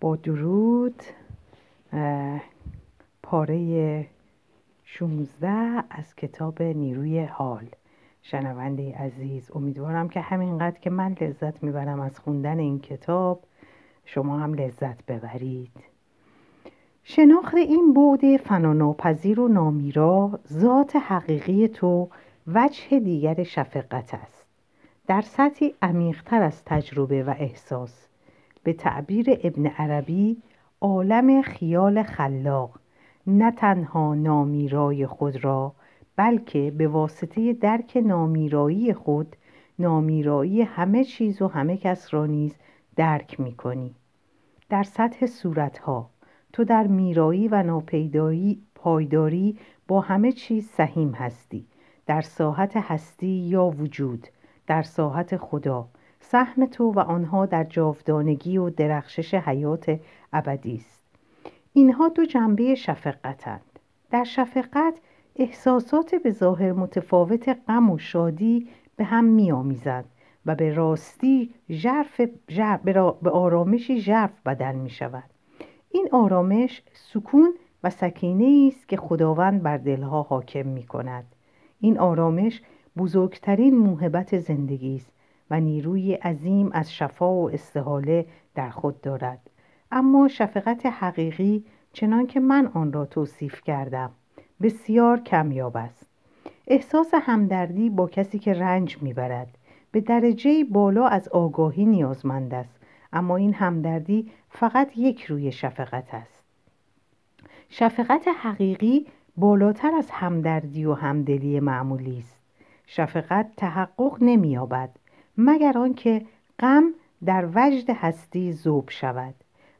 با درود پاره 16 از کتاب نیروی حال. شنونده عزیز امیدوارم که همینقدر که من لذت می‌برم از خوندن این کتاب شما هم لذت ببرید. شناخت این بعد فناناپذیر و نامیرا ذات حقیقی تو وجه دیگر شفقت است. در سطحی عمیقتر از تجربه و احساس. به تعبیر ابن عربی عالم خیال خلاق نه تنها نامیرای خود را بلکه به واسطه درک نامیرایی خود نامیرایی همه چیز و همه کس را نیز درک می کنی. در سطح صورتها تو در میرایی و ناپیدایی پایداری با همه چیز سهیم هستی در ساحت هستی یا وجود در ساحت خدا سهم تو و آنها در جاودانگی و درخشش حیات ابدی است. اینها دو جنبه شفقتند در شفقت احساسات به ظاهر متفاوت غم و شادی به هم میآمیزند و به راستی جرف به آرامشی ژرف بدل می شود این آرامش سکون و سکینه است که خداوند بر دلها حاکم می کند این آرامش بزرگترین موهبت زندگی است. و نیروی عظیم از شفا و استحاله در خود دارد. اما شفقت حقیقی چنان که من آن را توصیف کردم بسیار کمیاب است. احساس همدردی با کسی که رنج می‌برد به درجه بالا از آگاهی نیازمند است. اما این همدردی فقط یک روی شفقت است. شفقت حقیقی بالاتر از همدردی و همدلی معمولی است. شفقت تحقق نمییابد. مگر آنکه غم در وجد هستی ذوب شود.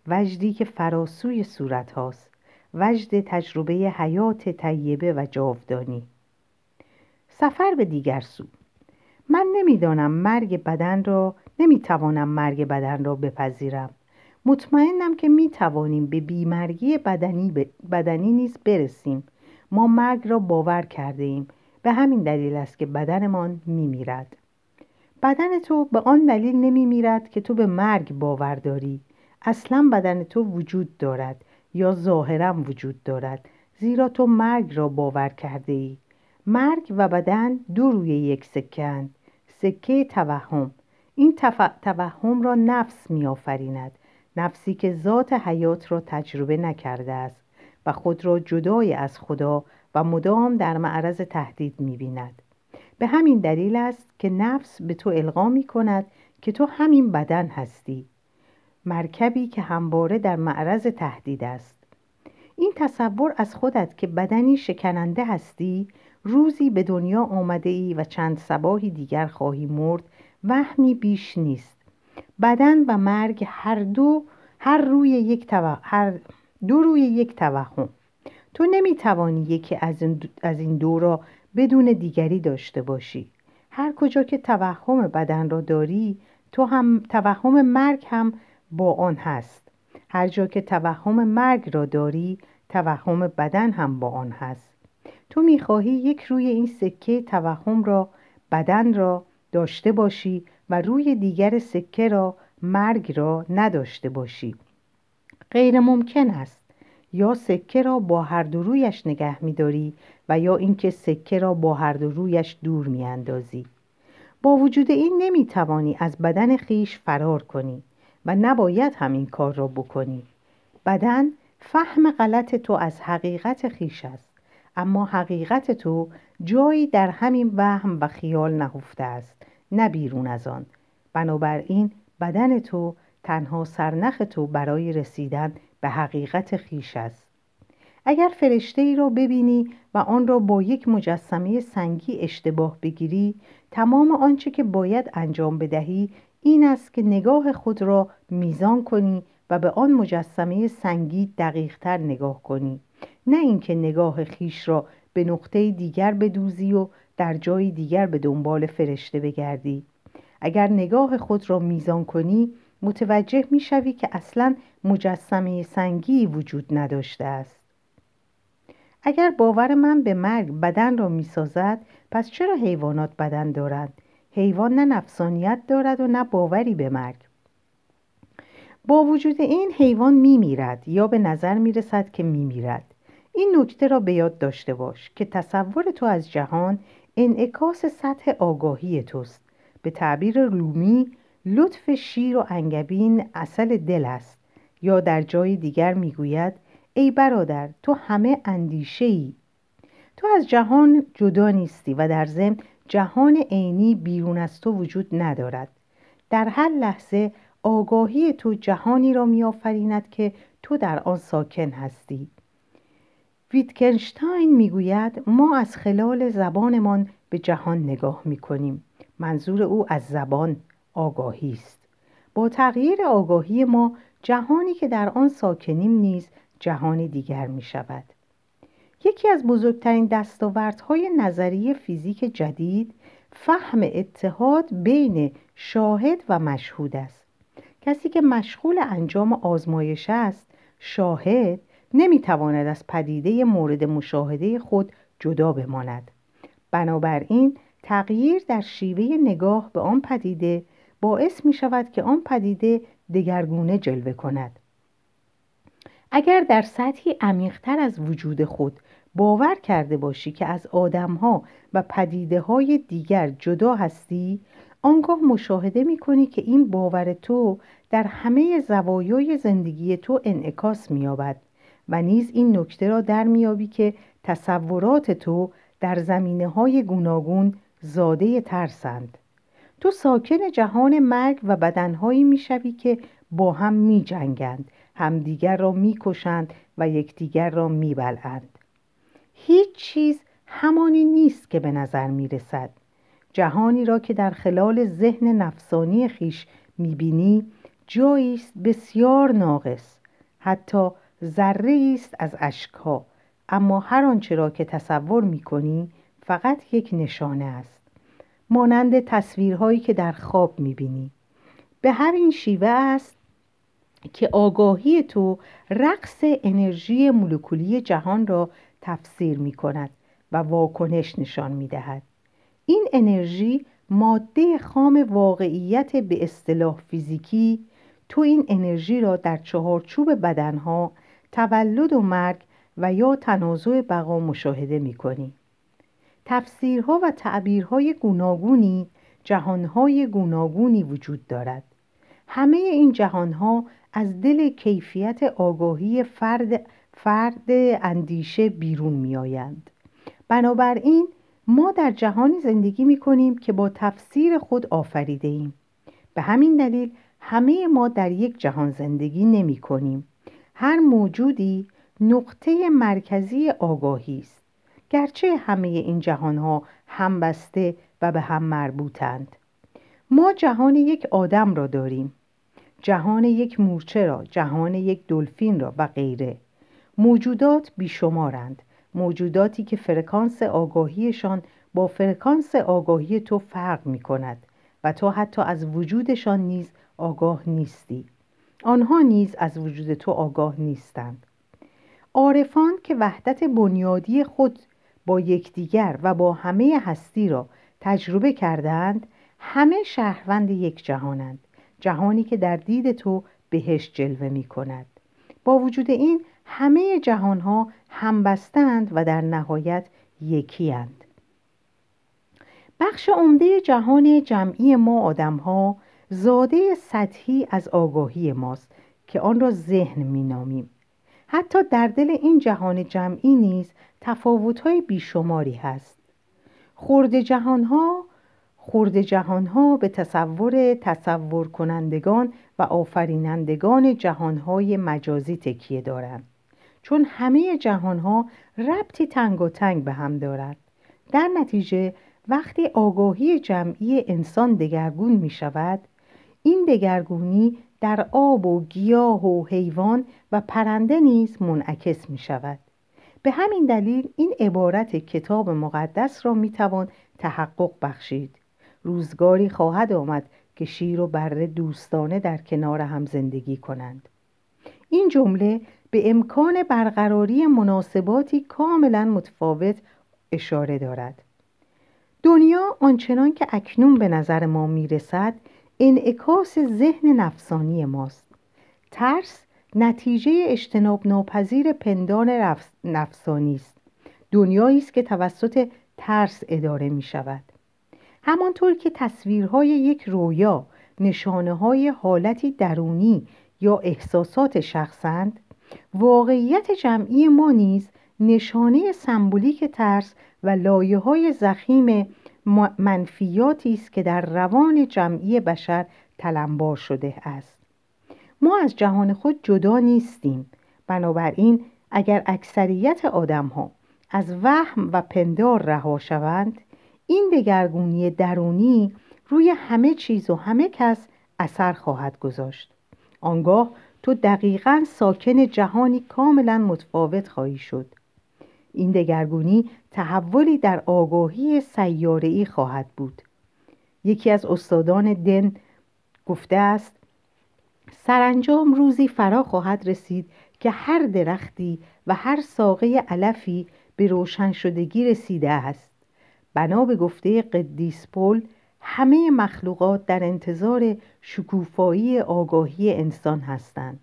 وجدی که فراسوی صورت هاست. وجد تجربه حیات طیبه و جاودانی. سفر به دیگر سو. من نمی‌دانم مرگ بدن را نمی‌توانم مرگ بدن را بپذیرم. مطمئنم که می‌توانیم به بیمرگی بدنی, بدنی نیز برسیم. ما مرگ را باور کرده ایم. به همین دلیل است که بدنمان میمیرد. بدن تو به آن دلیل نمیمیرد که تو به مرگ باور داری. اصلا بدن تو وجود دارد یا ظاهرا وجود دارد. زیرا تو مرگ را باور کرده ای مرگ و بدن دو روی یک سکه سکه توهم. این توهم را نفس میآفریند. نفسی که ذات حیات را تجربه نکرده است و خود را جدای از خدا و مدام در معرض تهدید می‌بیند. به همین دلیل است که نفس به تو القا می کند که تو همین بدن هستی. مرکبی که همواره در معرض تهدید است. این تصور از خودت که بدنی شکننده هستی روزی به دنیا آمده ای و چند سباهی دیگر خواهی مرد وهمی بیش نیست. بدن و مرگ هر دو هر روی یک هر دو روی یک توهم. تو نمی‌توانی یکی از این, از این دو را بدون دیگری داشته باشی. هر کجا که توهم بدن را داری تو هم توهم مرگ هم با آن هست. هر جا که توهم مرگ را داری توهم بدن هم با آن هست. تو می‌خواهی یک روی این سکه توهم را بدن را داشته باشی و روی دیگر سکه را مرگ را نداشته باشی. غیر ممکن است. یا سکه را با هر دو رویش نگه میداری و یا اینکه سکه را با هر دو رویش دور میاندازی. با وجود این نمی‌توانی از بدن خیش فرار کنی و نباید همین کار را بکنی. بدن فهم غلط تو از حقیقت خیش است اما حقیقت تو جایی در همین وهم و خیال نهفته است نه بیرون از آن. بنابراین بدن تو تنها سرنخ تو برای رسیدن به حقیقت خیش است. اگر فرشته ای را ببینی و آن را با یک مجسمه سنگی اشتباه بگیری تمام آنچه که باید انجام بدهی این است که نگاه خود را میزان کنی و به آن مجسمه سنگی دقیقتر نگاه کنی. نه اینکه نگاه خیش را به نقطه دیگر بدوزی و در جای دیگر به دنبال فرشته بگردی. اگر نگاه خود را میزان کنی متوجه می‌شوی که اصلا مجسمه سنگی وجود نداشته است. اگر باور من به مرگ بدن را می‌سازد پس چرا حیوانات بدن دارند؟ حیوان نه نفسانیت دارد و نه باوری به مرگ. با وجود این حیوان میمیرد یا به نظر می‌رسد که میمیرد. این نکته را به یاد داشته باش که تصور تو از جهان انعکاس سطح آگاهی توست. به تعبیر لومی لطف شیر و انگبین اصل دل است. یا در جای دیگر می‌گوید ای برادر تو همه اندیشه ای تو از جهان جدا نیستی و در ضمن جهان عینی بیرون از تو وجود ندارد. در هر لحظه آگاهی تو جهانی را میآفریند که تو در آن ساکن هستی. ویتکنشتاین می‌گوید ما از خلال زبانمان به جهان نگاه می‌کنیم. منظور او از زبان آگاهی است. با تغییر آگاهی ما جهانی که در آن ساکنیم نیز جهانی دیگر می شود یکی از بزرگترین دستاوردهای نظریه فیزیک جدید فهم اتحاد بین شاهد و مشهود است. کسی که مشغول انجام آزمایش است شاهد نمی‌تواند از پدیده مورد مشاهده خود جدا بماند. بنابراین تغییر در شیوه نگاه به آن پدیده باعث می شود که آن پدیده دگرگونه جلوه کند. اگر در سطحی عمیقتر از وجود خود باور کرده باشی که از آدمها و پدیده های دیگر جدا هستی آنگاه مشاهده می کنی که این باور تو در همه زوایای زندگی تو انعکاس می یابد و نیز این نکته را در میابی که تصورات تو در زمینه های گوناگون زاده ترسند. تو ساکن جهان مرگ و بدنهایی می‌شوی که با هم می جنگند همدیگر را می‌کشند و یکدیگر را میبلند هیچ چیز همانی نیست که به نظر می رسد جهانی را که در خلال ذهن نفسانی خیش می‌بینی جایی است بسیار ناقص. حتی ذره است از اشکها. اما هر آنچه را که تصور می‌کنی فقط یک نشانه است. مانند تصویرهایی که در خواب می‌بینی به همین شیوه است که آگاهی تو رقص انرژی مولکولی جهان را تفسیر می کند و واکنش نشان می دهد. این انرژی ماده خام واقعیت به اصطلاح فیزیکی تو این انرژی را در چهارچوب بدنها تولد و مرگ و یا تنازع بقا مشاهده می کنی. تفسیرها و تعبیرهای گوناگونی جهانهای گوناگونی وجود دارد همه این جهانها از دل کیفیت آگاهی فرد, فرد اندیشه بیرون می آیند. بنابراین ما در جهانی زندگی می کنیم که با تفسیر خود آفریده ایم. به همین دلیل همه ما در یک جهان زندگی نمی کنیم. هر موجودی نقطه مرکزی آگاهی است. گرچه همه این جهانها هم بسته و به هم مربوطند. ما جهان یک آدم را داریم. جهان یک مورچه را، جهان یک دلفین را و غیره. موجودات بیشمارند. موجوداتی که فرکانس آگاهیشان با فرکانس آگاهی تو فرق می کند و تو حتی از وجودشان نیز آگاه نیستی آنها نیز از وجود تو آگاه نیستند عارفان که وحدت بنیادی خود با یکدیگر و با همه هستی را تجربه کردند همه شهروند یک جهانند جهانی که در دید تو بهش جلوه می کند با وجود این همه جهانها هم بستند و در نهایت یکی هند. بخش عمده جهان جمعی ما آدمها زاده سطحی از آگاهی ماست که آن را ذهن می نامیم. حتی در دل این جهان جمعی نیز تفاوت‌های بیشماری هست. خورد جهانها خورد جهانها به تصور تصور کنندگان و آفرینندگان جهانهای مجازی تکیه دارند. چون همه جهانها ربطی تنگ و تنگ به هم دارد در نتیجه وقتی آگاهی جمعی انسان دگرگون می شود این دگرگونی در آب و گیاه و حیوان و پرنده نیز منعکس می شود به همین دلیل این عبارت کتاب مقدس را می توان تحقق بخشید. روزگاری خواهد آمد که شیر و بره دوستانه در کنار هم زندگی کنند. این جمله به امکان برقراری مناسباتی کاملا متفاوت اشاره دارد. دنیا آنچنان که اکنون به نظر ما می‌رسد انعکاس ذهن نفسانی ماست. ترس نتیجه اجتناب ناپذیر پندان نفسانی است. دنیایی است که توسط ترس اداره می شود همانطور که تصویرهای یک رویا نشانه های حالتی درونی یا احساسات شخصند واقعیت جمعی ما نیز نشانه سمبولیک ترس و لایه های زخیم منفیاتی است که در روان جمعی بشر تلمبار شده است. ما از جهان خود جدا نیستیم. بنابراین اگر اکثریت آدم ها از وهم و پندار رها شوند این دگرگونی درونی روی همه چیز و همه کس اثر خواهد گذاشت. آنگاه تو دقیقا ساکن جهانی کاملا متفاوت خواهی شد. این دگرگونی تحولی در آگاهی سیاره‌ای خواهد بود. یکی از استادان دن گفته است سرانجام روزی فرا خواهد رسید که هر درختی و هر ساقه علفی به روشن شدگی رسیده است. بنا به گفته قدیس پول همه مخلوقات در انتظار شکوفایی آگاهی انسان هستند.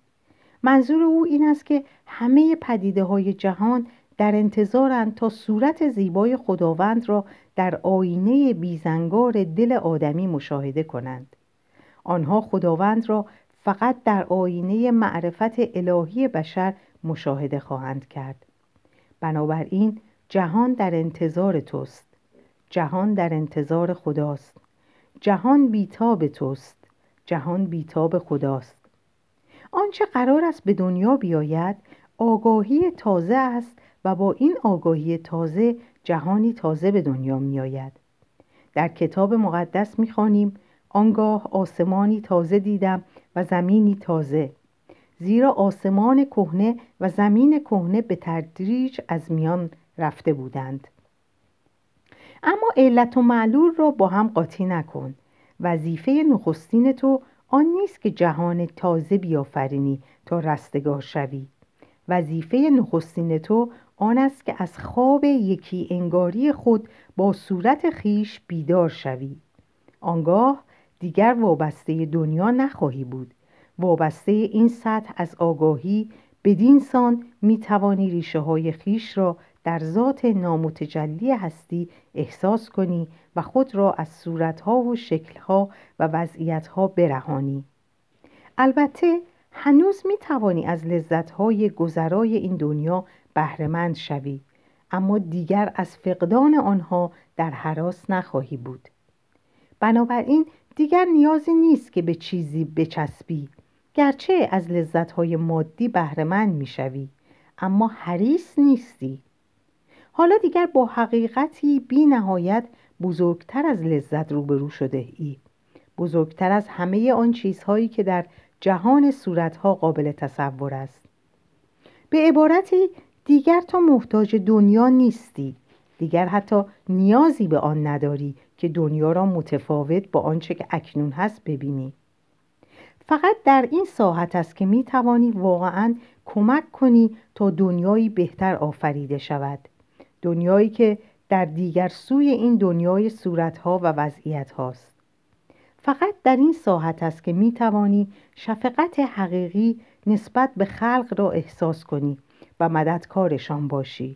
منظور او این است که همه پدیده های جهان در انتظارند تا صورت زیبای خداوند را در آینه بیزنگار دل آدمی مشاهده کنند. آنها خداوند را فقط در آینه معرفت الهی بشر مشاهده خواهند کرد. بنابراین جهان در انتظار توست. جهان در انتظار خداست. جهان بیتاب توست. جهان بیتاب خداست. آنچه قرار است به دنیا بیاید آگاهی تازه است و با این آگاهی تازه جهانی تازه به دنیا می آید. در کتاب مقدس می خانیم آنگاه آسمانی تازه دیدم و زمینی تازه. زیرا آسمان کهنه و زمین کهنه به تدریج از میان رفته بودند. اما علت و معلول را با هم قاطی نکن. وظیفه نخستین تو آن نیست که جهان تازه بیافرینی تا رستگار شوی. وظیفه نخستین تو آن است که از خواب یکی انگاری خود با صورت خیش بیدار شوی. آنگاه دیگر وابسته دنیا نخواهی بود. وابسته این سطح از آگاهی بدین سان می توانی ریشه های خیش را در ذات نامتجلی هستی احساس کنی و خود را از صورتها و شکلها و وضعیتها برهانی. البته هنوز می توانی از لذتهای گذرای این دنیا بهرهمند شوی اما دیگر از فقدان آنها در حراس نخواهی بود. بنابراین دیگر نیازی نیست که به چیزی بچسبی گرچه از لذتهای مادی بهرهمند می‌شوی اما حریص نیستی. حالا دیگر با حقیقتی بی نهایت بزرگتر از لذت روبرو شده ای. بزرگتر از همه آن چیزهایی که در جهان صورتها قابل تصور است. به عبارتی دیگر تو محتاج دنیا نیستی. دیگر حتی نیازی به آن نداری که دنیا را متفاوت با آنچه که اکنون هست ببینی. فقط در این ساحت است که می توانی واقعا کمک کنی تا دنیایی بهتر آفریده شود. دنیایی که در دیگر سوی این دنیای صورتها و وضعیت هاست فقط در این ساحت است که می توانی شفقت حقیقی نسبت به خلق را احساس کنی. مددکارشان باشی.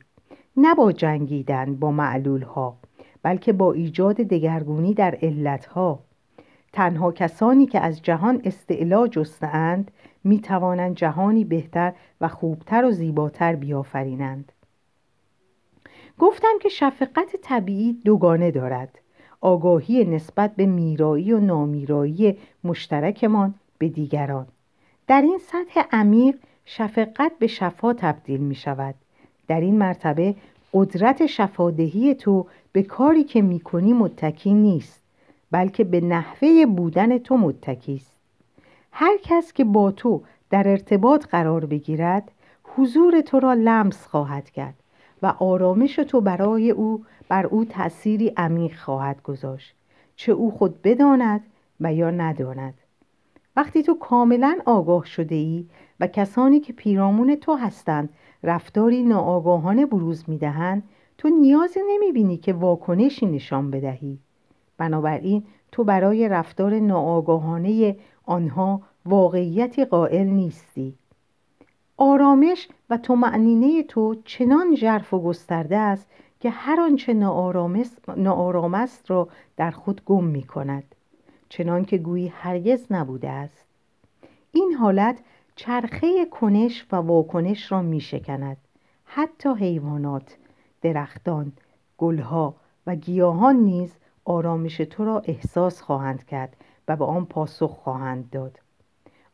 نه با جنگیدن با معلول ها بلکه با ایجاد دگرگونی در علت ها تنها کسانی که از جهان استعلا جستند می توانند جهانی بهتر و خوبتر و زیباتر بیافرینند. گفتم که شفقت طبیعی دوگانه دارد. آگاهی نسبت به میرایی و نامیرایی مشترکمان به دیگران. در این سطح عمیق شفقت به شفا تبدیل می شود. در این مرتبه قدرت شفادهی تو به کاری که می کنی متکی نیست بلکه به نحوه بودن تو متکی است. هر کس که با تو در ارتباط قرار بگیرد حضور تو را لمس خواهد کرد و آرامش تو برای او بر او تأثیری عمیق خواهد گذاشت چه او خود بداند و یا نداند. وقتی تو کاملا آگاه شده ای و کسانی که پیرامون تو هستند رفتاری ناآگاهانه بروز می‌دهند تو نیازی نمی‌بینی که واکنشی نشان بدهی. بنابراین تو برای رفتار ناآگاهانه آنها واقعیتی قائل نیستی. آرامش و معنینه تو چنان ژرف و گسترده است که هر آنچه ناآرام است را در خود گم می کند چنان که گویی هرگز نبوده است. این حالت چرخه کنش و واکنش را می شکند حتی حیوانات درختان گلها و گیاهان نیز آرامش تو را احساس خواهند کرد و به آن پاسخ خواهند داد.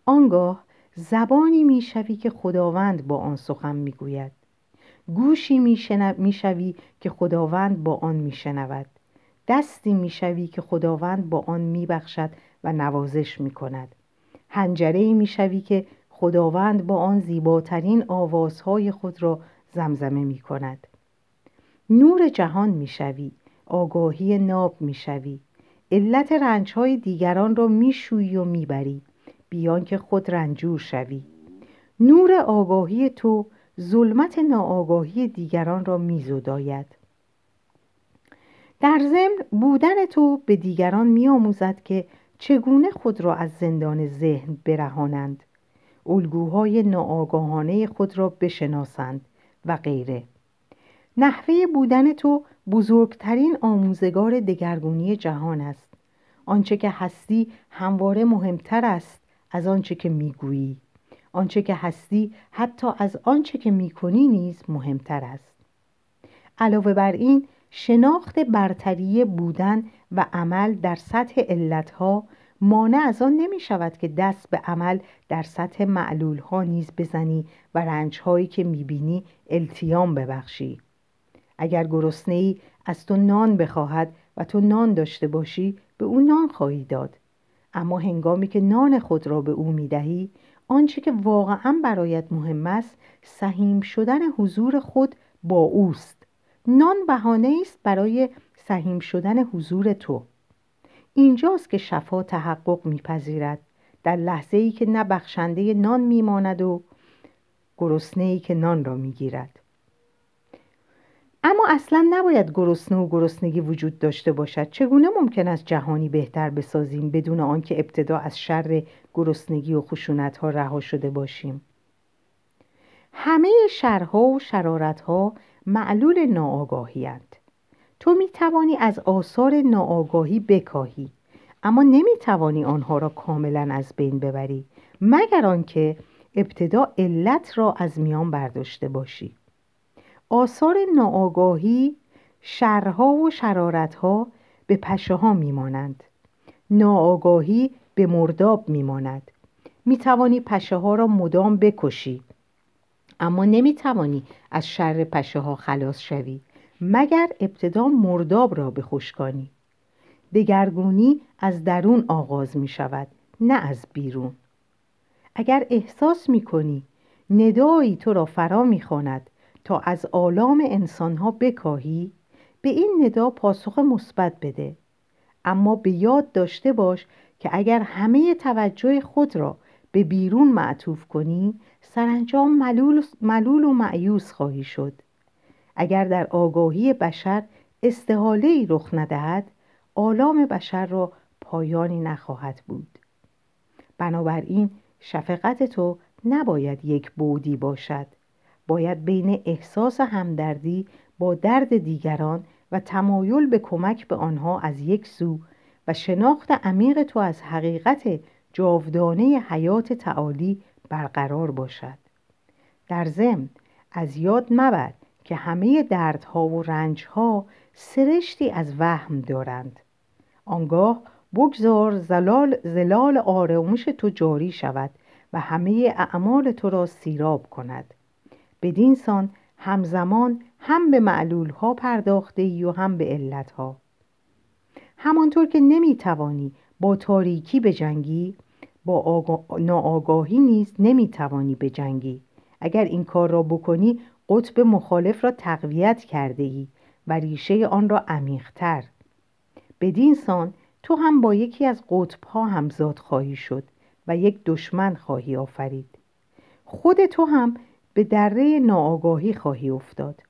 آنگاه زبانی می‌شوی که خداوند با آن سخن می‌گوید. گوشی می‌شوی که خداوند با آن میشنود. دستی می‌شوی که خداوند با آن میبخشد و نوازش می‌کند. هنجره می‌شوی که خداوند با آن زیباترین آوازهای خود را زمزمه می‌کند. نور جهان می‌شوی آگاهی ناب می‌شوی. علت رنجهای دیگران را میشویی و می‌بری. بیان که خود رنجور شوی. نور آگاهی تو ظلمت ناآگاهی دیگران را میزداید. در ضمن بودن تو به دیگران میآموزد که چگونه خود را از زندان ذهن برهانند الگوهای ناآگاهانه خود را بشناسند و غیره. نحوه بودن تو بزرگترین آموزگار دگرگونی جهان است. آنچه که هستی همواره مهمتر است از آنچه که می‌گویی. آنچه که هستی حتی از آنچه که می‌کنی نیز مهمتر است. علاوه بر این شناخت برتری بودن و عمل در سطح علتها مانع از آن نمی شود که دست به عمل در سطح معلول ها نیز بزنی و رنج هایی که می بینی التیام ببخشی. اگر گرسنه ای از تو نان بخواهد و تو نان داشته باشی به او نان خواهی داد. اما هنگامی که نان خود را به او می دهی آنچه که واقعا برایت مهم است سهیم شدن حضور خود با اوست. نان بهانه است برای سهیم شدن حضور تو. اینجاست که شفا تحقق میپذیرد. در لحظه ای که نه بخشنده نان میماند و گرسنه ای که نان را می‌گیرد. اما اصلا نباید گرسنه و گرسنگی وجود داشته باشد. چگونه ممکن است جهانی بهتر بسازیم بدون آنکه ابتدا از شر گرسنگی و خشونت ها رها شده باشیم؟ همه شرها و شرارتها معلول ناآگاهی تو می توانی از آثار ناآگاهی بکاهی اما نمی توانی آنها را کاملا از بین ببری مگر آنکه ابتدا علت را از میان برداشته باشی. آثار ناآگاهی شرها و شرارتها به پشه ها میمانند. ناآگاهی به مرداب میماند. می توانی پشه ها را مدام بکشی. اما نمی توانی از شر پشه ها خلاص شوی مگر ابتدا مرداب را بخشکانی دگرگونی از درون آغاز می شود نه از بیرون. اگر احساس می کنی ندایی تو را فرا می خواند تا از آلام انسانها بکاهی به این ندا پاسخ مثبت بده. اما به یاد داشته باش که اگر همه توجه خود را به بیرون معطوف کنی سرانجام ملول, و معیوس خواهی شد. اگر در آگاهی بشر استحاله ای رخ ندهد آلام بشر را پایانی نخواهد بود. بنابراین شفقت تو نباید یک بودی باشد. باید بین احساس همدردی با درد دیگران و تمایل به کمک به آنها از یک سو و شناخت عمیق تو از حقیقت جاودانه حیات تعالی برقرار باشد. در ضمن از یاد مبر که همه دردها و رنجها سرشتی از وهم دارند. آنگاه بگذار زلال, زلال آرامش تو جاری شود و همه اعمال تو را سیراب کند. بدین سان همزمان هم به معلول ها پرداخته ای و هم به علت ها همانطور که نمی توانی با تاریکی به با ناآگاهی نیز نمی توانی به جنگی اگر این کار را بکنی قطب مخالف را تقویت کرده ای و ریشه آن را عمیقتر. بدین سان تو هم با یکی از قطب ها همزاد خواهی شد و یک دشمن خواهی آفرید. خود تو هم به دره ناآگاهی خواهی افتاد.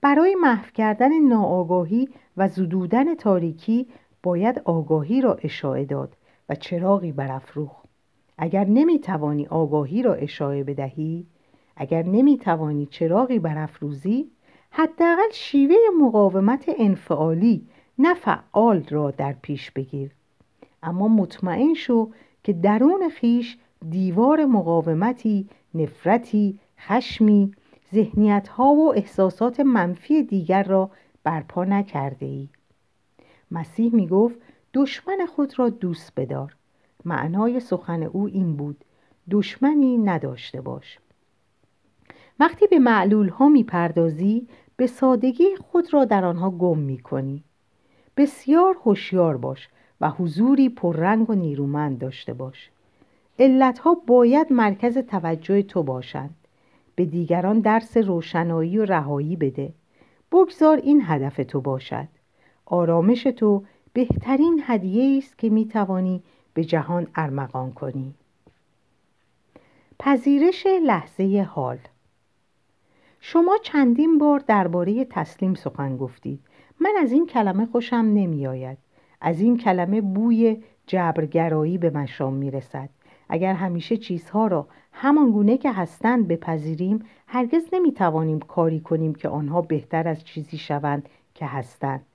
برای محو کردن ناآگاهی و زدودن تاریکی باید آگاهی را اشاعه داد. و چراغی برافروخت. اگر نمی‌توانی آگاهی را اشاره بدهی اگر نمی‌توانی چراغی برافروزی حداقل شیوه مقاومت انفعالی نه فعال را در پیش بگیر. اما مطمئن شو که درون خیش دیوار مقاومتی نفرتی خشمی ذهنیت ها و احساسات منفی دیگر را برپا نکرده ای. مسیح می گفت دشمن خود را دوست بدار. معنای سخن او این بود دشمنی نداشته باش. وقتی به معلول ها می پردازی به سادگی خود را در آنها گم می کنی بسیار هوشیار باش و حضوری پررنگ و نیرومند داشته باش. علتها باید مرکز توجه تو باشند. به دیگران درس روشنایی و رهایی بده. بگذار این هدف تو باشد. آرامش تو بهترین هدیه است که می توانی به جهان ارمغان کنی. پذیرش لحظه حال. شما چندین بار درباره تسلیم سخن گفتید. من از این کلمه خوشم نمیآید. از این کلمه بوی جبرگرایی به مشام می رسد اگر همیشه چیزها را همان گونه که هستند بپذیریم هرگز نمی توانیم کاری کنیم که آنها بهتر از چیزی شوند که هستند.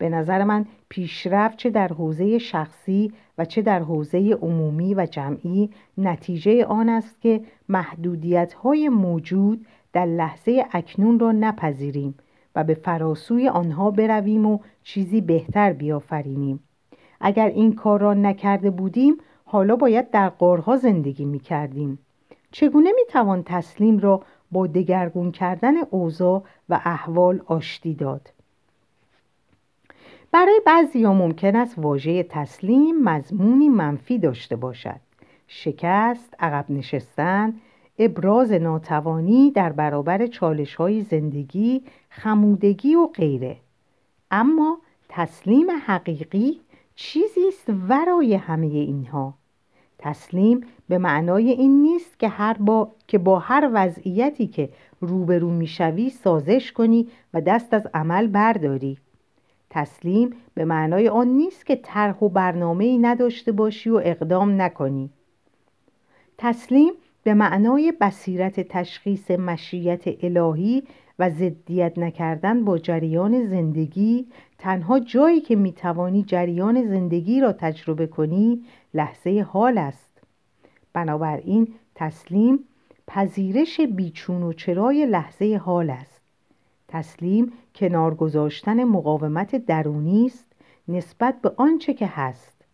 به نظر من پیشرفت چه در حوزه شخصی و چه در حوزه عمومی و جمعی نتیجه آن است که محدودیت های موجود در لحظه اکنون را نپذیریم و به فراسوی آنها برویم و چیزی بهتر بیافرینیم. اگر این کار را نکرده بودیم حالا باید در قارها زندگی می کردیم چگونه می توان تسلیم را با دگرگون کردن اوضاع و احوال آشتی داد؟ برای بعضی ها ممکن است واژه تسلیم مضمونی منفی داشته باشد. شکست، عقب نشستن، ابراز ناتوانی در برابر چالش های زندگی، خمودگی و غیره. اما تسلیم حقیقی چیزی است ورای همه اینها. تسلیم به معنای این نیست که هر با که با هر وضعیتی که روبرو می‌شوی سازش کنی و دست از عمل برداری. تسلیم به معنای آن نیست که طرح و برنامه ای نداشته باشی و اقدام نکنی. تسلیم به معنای بصیرت تشخیص مشیت الهی و ضدیت نکردن با جریان زندگی تنها جایی که می‌توانی جریان زندگی را تجربه کنی لحظه حال است. بنابراین تسلیم پذیرش بیچون و چرای لحظه حال است. تسلیم کنار گذاشتن مقاومت درونی است نسبت به آنچه که هست.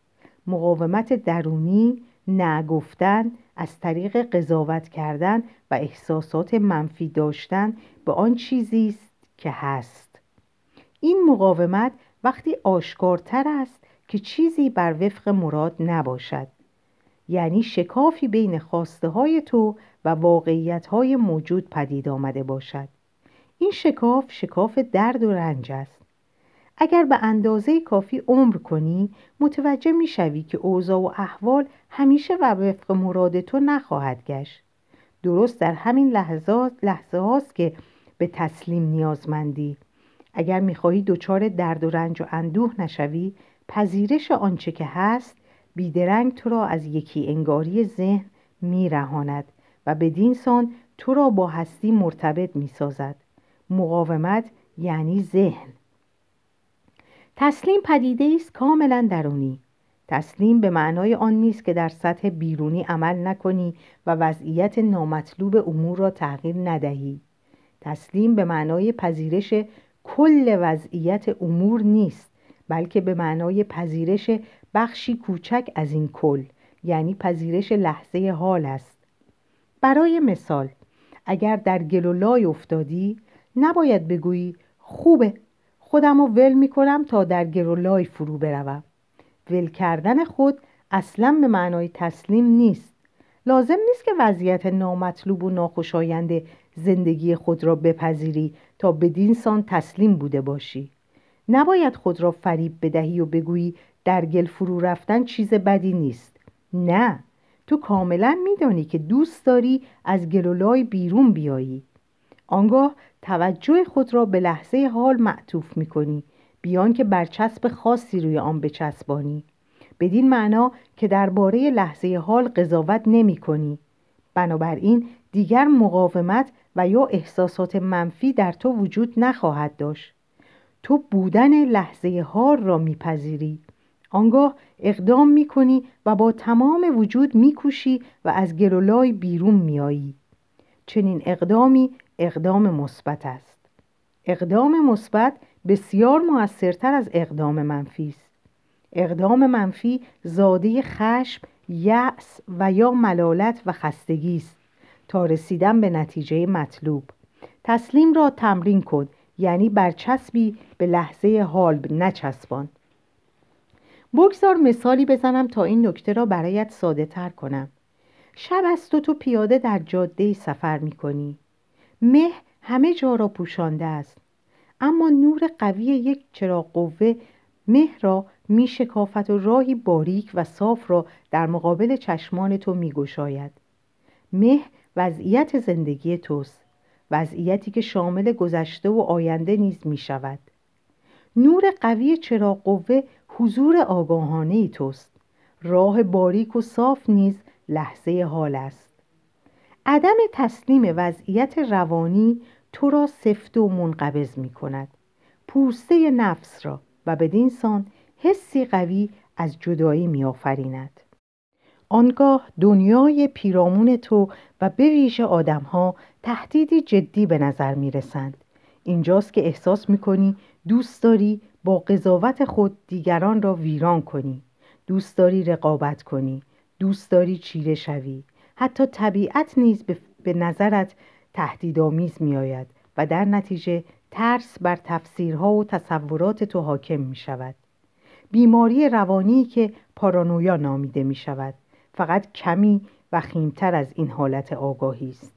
مقاومت درونی نگفتن از طریق قضاوت کردن و احساسات منفی داشتن به آن چیزی است که هست. این مقاومت وقتی آشکارتر است که چیزی بر وفق مراد نباشد. یعنی شکافی بین خواسته های تو و واقعیت های موجود پدید آمده باشد. این شکاف شکاف درد و رنج است. اگر به اندازه کافی عمر کنی متوجه می شوی که اوضاع و احوال همیشه و وفق مراد تو نخواهد گشت. درست در همین لحظات لحظه هاست که به تسلیم نیازمندی. اگر می‌خواهی دچار درد و رنج و اندوه نشوی پذیرش آنچه که هست بیدرنگ تو را از یکی انگاری ذهن میرهاند و بدین سان تو را با هستی مرتبط می‌سازد. مقاومت یعنی ذهن. تسلیم پدیده است کاملا درونی. تسلیم به معنای آن نیست که در سطح بیرونی عمل نکنی و وضعیت نامطلوب امور را تغییر ندهی. تسلیم به معنای پذیرش کل وضعیت امور نیست بلکه به معنای پذیرش بخشی کوچک از این کل یعنی پذیرش لحظه حال است. برای مثال اگر در گلولای افتادی نباید بگویی خوبه خودم رو ول می کنم تا در گرولای فرو بروم. ول کردن خود اصلا به معنای تسلیم نیست. لازم نیست که وضعیت نامطلوب و ناخوشایند زندگی خود را بپذیری تا بدین سان تسلیم بوده باشی. نباید خود را فریب بدهی و بگویی در گل فرو رفتن چیز بدی نیست. نه تو کاملا میدانی که دوست داری از گلولای بیرون بیایی. آنگاه توجه خود را به لحظه حال معطوف می کنی بیان که برچسب خاصی روی آن بچسبانی. بدین معنا که درباره لحظه حال قضاوت نمی کنی. بنابراین دیگر مقاومت و یا احساسات منفی در تو وجود نخواهد داشت. تو بودن لحظه حال را میپذیری. آنگاه اقدام می‌کنی و با تمام وجود میکوشی و از گلولای بیرون میایی چنین اقدامی اقدام مثبت است. اقدام مثبت بسیار موثرتر از اقدام منفی است. اقدام منفی زاده خشم یأس و یا ملالت و خستگی است تا رسیدن به نتیجه مطلوب. تسلیم را تمرین کن یعنی برچسبی به لحظه حال نچسبان. بگذار مثالی بزنم تا این نکته را برایت ساده تر کنم. شب است و تو پیاده در جاده سفر می کنی مه همه جا را پوشانده است. اما نور قوی یک چراغ قوه مه را می شکافت و راهی باریک و صاف را در مقابل چشمان تو می گشاید. مه وضعیت زندگی توست وضعیتی که شامل گذشته و آینده نیز می شود. نور قوی چراغ قوه حضور آگاهانه توست. راه باریک و صاف نیز لحظه حال است. عدم تسلیم وضعیت روانی تو را سفت و منقبض می کند پوسته نفس را و بدین سان حسی قوی از جدایی می آفریند. آنگاه دنیای پیرامون تو و به ویژه آدمها تهدیدی جدی به نظر می رسند. اینجاست که احساس می کنی دوست داری با قضاوت خود دیگران را ویران کنی دوست داری رقابت کنی دوست داری چیره شوی حتی طبیعت نیز به نظرت تهدیدآمیز می آید و در نتیجه ترس بر تفسیرها و تصورات تو حاکم می شود بیماری روانی که پارانویا نامیده می شود فقط کمی و خیمتر از این حالت آگاهی است.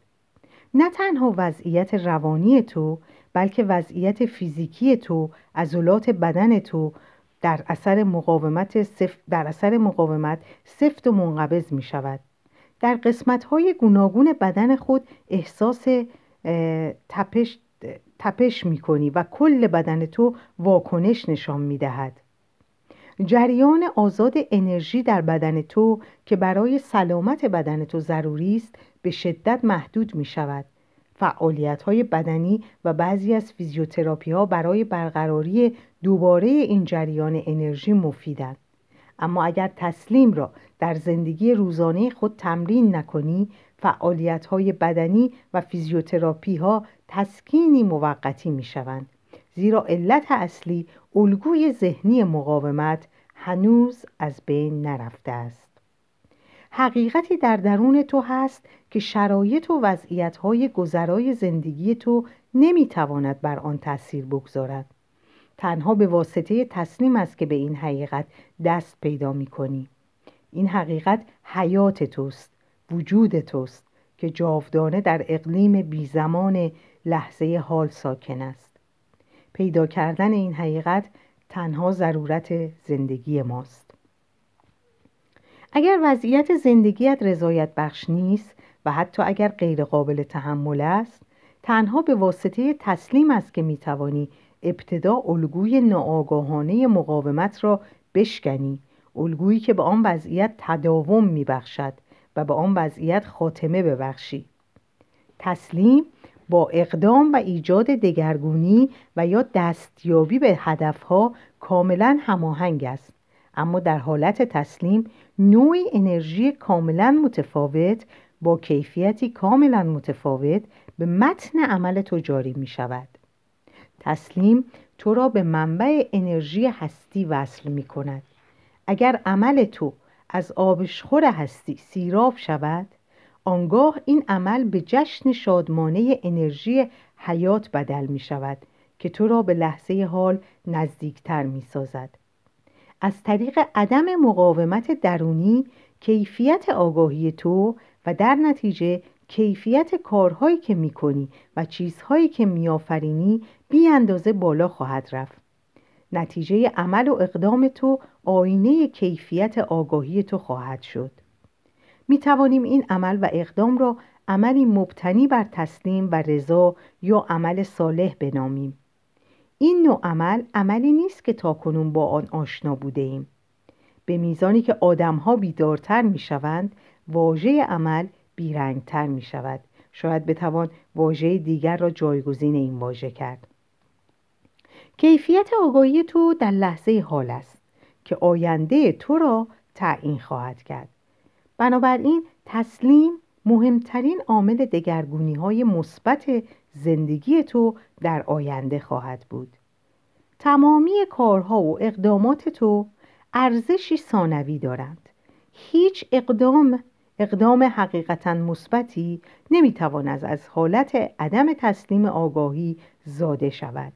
نه تنها وضعیت روانی تو بلکه وضعیت فیزیکی تو عضلات بدن تو در اثر مقاومت سفت در اثر مقاومت سفت و منقبض می شود در قسمت های گوناگون بدن خود احساس تپش, تپش می کنی و کل بدن تو واکنش نشان می دهد جریان آزاد انرژی در بدن تو که برای سلامت بدن تو ضروری است به شدت محدود می شود فعالیت های بدنی و بعضی از فیزیوتراپی ها برای برقراری دوباره این جریان انرژی مفیدند. اما اگر تسلیم را در زندگی روزانه خود تمرین نکنی فعالیت های بدنی و فیزیوتراپی ها تسکینی موقتی می شوند زیرا علت اصلی الگوی ذهنی مقاومت هنوز از بین نرفته است. حقیقتی در درون تو هست که شرایط و وضعیتهای گذرای زندگی تو نمی‌تواند بر آن تاثیر بگذارد. تنها به واسطه تسلیم است که به این حقیقت دست پیدا می کنی. این حقیقت حیات توست وجود توست که جاودانه در اقلیم بیزمان لحظه حال ساکن است پیدا کردن این حقیقت تنها ضرورت زندگی ماست اگر وضعیت زندگیت رضایت بخش نیست و حتی اگر غیر قابل تحمل است تنها به واسطه تسلیم است که می‌توانی ابتدا الگوی ناآگاهانه مقاومت را بشکنی. الگویی که به آن وضعیت تداوم میبخشد و به آن وضعیت خاتمه ببخشی. تسلیم با اقدام و ایجاد دگرگونی و یا دستیابی به هدفها کاملا هماهنگ است. اما در حالت تسلیم نوعی انرژی کاملا متفاوت با کیفیتی کاملا متفاوت به متن عمل تو جاری می شود تسلیم تو را به منبع انرژی هستی وصل می کند اگر عمل تو از آبشخور هستی سیراب شود آنگاه این عمل به جشن شادمانه انرژی حیات بدل می شود که تو را به لحظه حال نزدیکتر می سازد. از طریق عدم مقاومت درونی کیفیت آگاهی تو و در نتیجه کیفیت کارهایی که می کنی و چیزهایی که می آفرینی بی اندازه بالا خواهد رفت. نتیجه عمل و اقدام تو آینه کیفیت آگاهی تو خواهد شد. می توانیم این عمل و اقدام را عملی مبتنی بر تسلیم و رضا یا عمل صالح بنامیم. این نوع عمل عملی نیست که تاکنون با آن آشنا بوده ایم. به میزانی که آدمها بیدارتر می شوند واژه عمل بیرنگتر می شود شاید بتوان واژه دیگر را جایگزین این واژه کرد. کیفیت آگاهی تو در لحظه حال است که آینده تو را تعیین خواهد کرد. بنابراین تسلیم مهمترین عامل دگرگونی های مثبت زندگی تو در آینده خواهد بود. تمامی کارها و اقدامات تو ارزشی ثانوی دارند. هیچ اقدام اقدام حقیقتا مثبتی نمی‌تواند از حالت عدم تسلیم آگاهی زاده شود.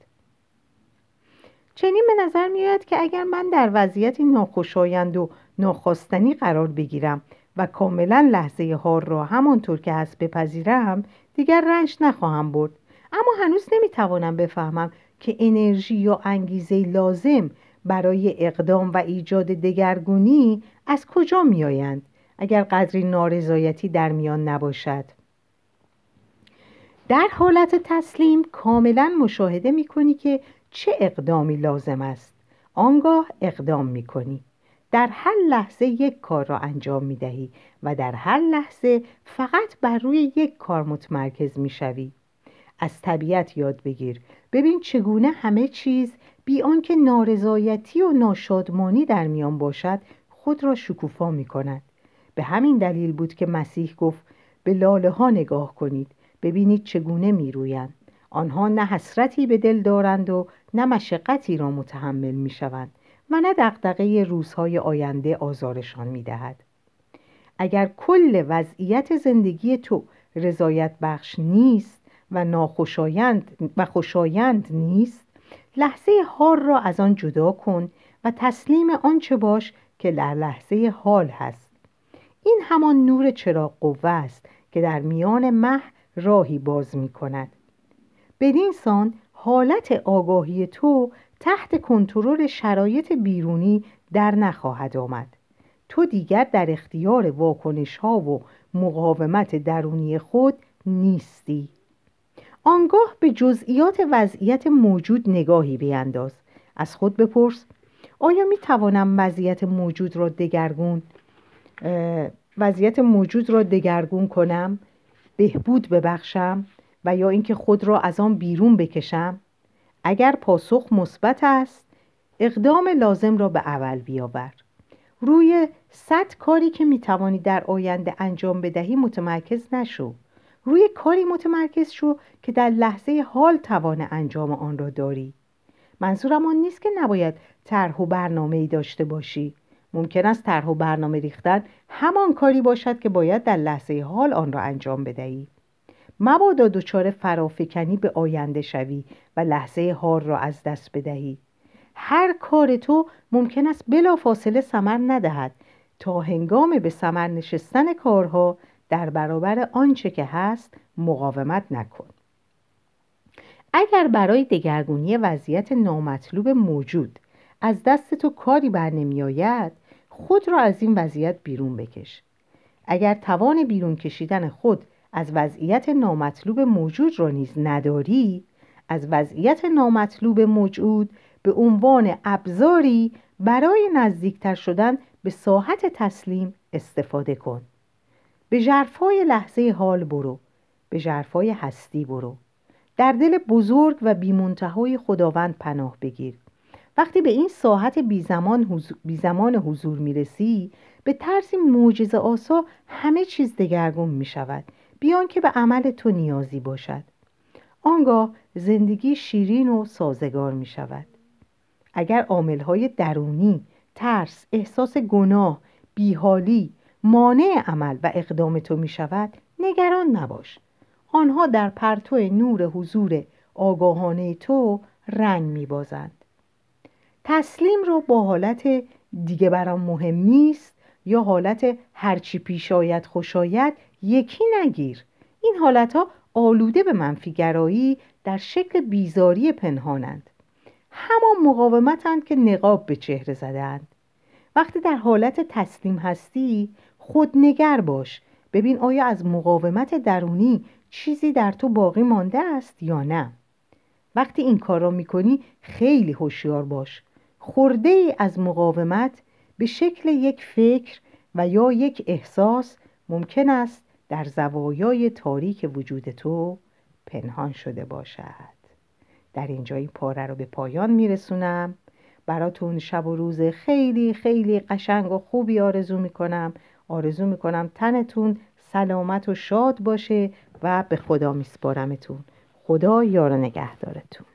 چنین به نظر میآید که اگر من در وضعیتی ناخوشایند و ناخواستنی قرار بگیرم و کاملا لحظه حال را همانطور که هست بپذیرم دیگر رنج نخواهم برد. اما هنوز نمی‌توانم بفهمم که انرژی یا انگیزه لازم برای اقدام و ایجاد دگرگونی از کجا میآیند. اگر قدری نارضایتی در میان نباشد. در حالت تسلیم کاملا مشاهده می کنی که چه اقدامی لازم است. آنگاه اقدام می کنی در هر لحظه یک کار را انجام می دهی و در هر لحظه فقط بر روی یک کار متمرکز می شوی. از طبیعت یاد بگیر. ببین چگونه همه چیز بی آنکه نارضایتی و ناشادمانی در میان باشد خود را شکوفا می کند به همین دلیل بود که مسیح گفت به لاله ها نگاه کنید ببینید چگونه می رویند آنها نه حسرتی به دل دارند و نه مشقتی را متحمل می شوند و نه دقدقه روزهای آینده آزارشان می دهد. اگر کل وضعیت زندگی تو رضایت بخش نیست و ناخوشایند و خوشایند نیست لحظه حال را از آن جدا کن و تسلیم آنچه باش که در لحظه حال هست این همان نور چراغ قوه است که در میان مه راهی باز می کند بدین سان حالت آگاهی تو تحت کنترل شرایط بیرونی در نخواهد آمد. تو دیگر در اختیار واکنش ها و مقاومت درونی خود نیستی. آنگاه به جزئیات وضعیت موجود نگاهی بینداز از خود بپرس آیا می توانم وضعیت موجود را دگرگون وضعیت موجود را دگرگون کنم بهبود ببخشم و یا اینکه خود را از آن بیرون بکشم. اگر پاسخ مثبت است اقدام لازم را به اول بیاور. روی صد کاری که می‌توانی در آینده انجام بدهی متمرکز نشو. روی کاری متمرکز شو که در لحظه حال توان انجام آن را داری. منظورم آن نیست که نباید طرح و برنامه ای داشته باشی. ممکن است طرح و برنامه ریختن همان کاری باشد که باید در لحظه حال آن را انجام بدهی. مبادا دچار فرافکنی به آینده شوی و لحظه حال را از دست بدهی. هر کار تو ممکن است بلا فاصله سمر ندهد. تا هنگام به سمر نشستن کارها در برابر آنچه که هست مقاومت نکن. اگر برای دگرگونی وضعیت نامطلوب موجود از دست تو کاری بر نمی آید خود را از این وضعیت بیرون بکش. اگر توان بیرون کشیدن خود از وضعیت نامطلوب موجود را نیز نداری از وضعیت نامطلوب موجود به عنوان ابزاری برای نزدیکتر شدن به ساحت تسلیم استفاده کن. به جرفای لحظه حال برو. به جرفای هستی برو. در دل بزرگ و بیمنتهای خداوند پناه بگیر. وقتی به این ساحت بیزمان حضور, بیزمان حضور می‌رسی به طرز معجزه آسا همه چیز دگرگون می شود بیان که به عمل تو نیازی باشد. آنگاه زندگی شیرین و سازگار می شود اگر عاملهای درونی ترس احساس گناه بیحالی مانع عمل و اقدام تو می شود نگران نباش. آنها در پرتو نور حضور آگاهانه تو رنگ می بازند تسلیم را با حالت دیگه برام مهم نیست یا حالت هرچی پیش آید خوش آید یکی نگیر. این حالت ها آلوده به منفیگرایی در شکل بیزاری پنهانند. همان مقاومتند که نقاب به چهره زدند. وقتی در حالت تسلیم هستی خود نگر باش. ببین آیا از مقاومت درونی چیزی در تو باقی مانده است یا نه. وقتی این کار را می‌کنی خیلی هوشیار باش. خورده ای از مقاومت به شکل یک فکر و یا یک احساس ممکن است در زوایای تاریک وجود تو پنهان شده باشد. در اینجا این پاره رو به پایان میرسونم. براتون شب و روز خیلی خیلی قشنگ و خوبی آرزو می‌کنم. آرزو می‌کنم تنتون سلامت و شاد باشه و به خدا میسپارمتون. خدا یار نگهدارتون.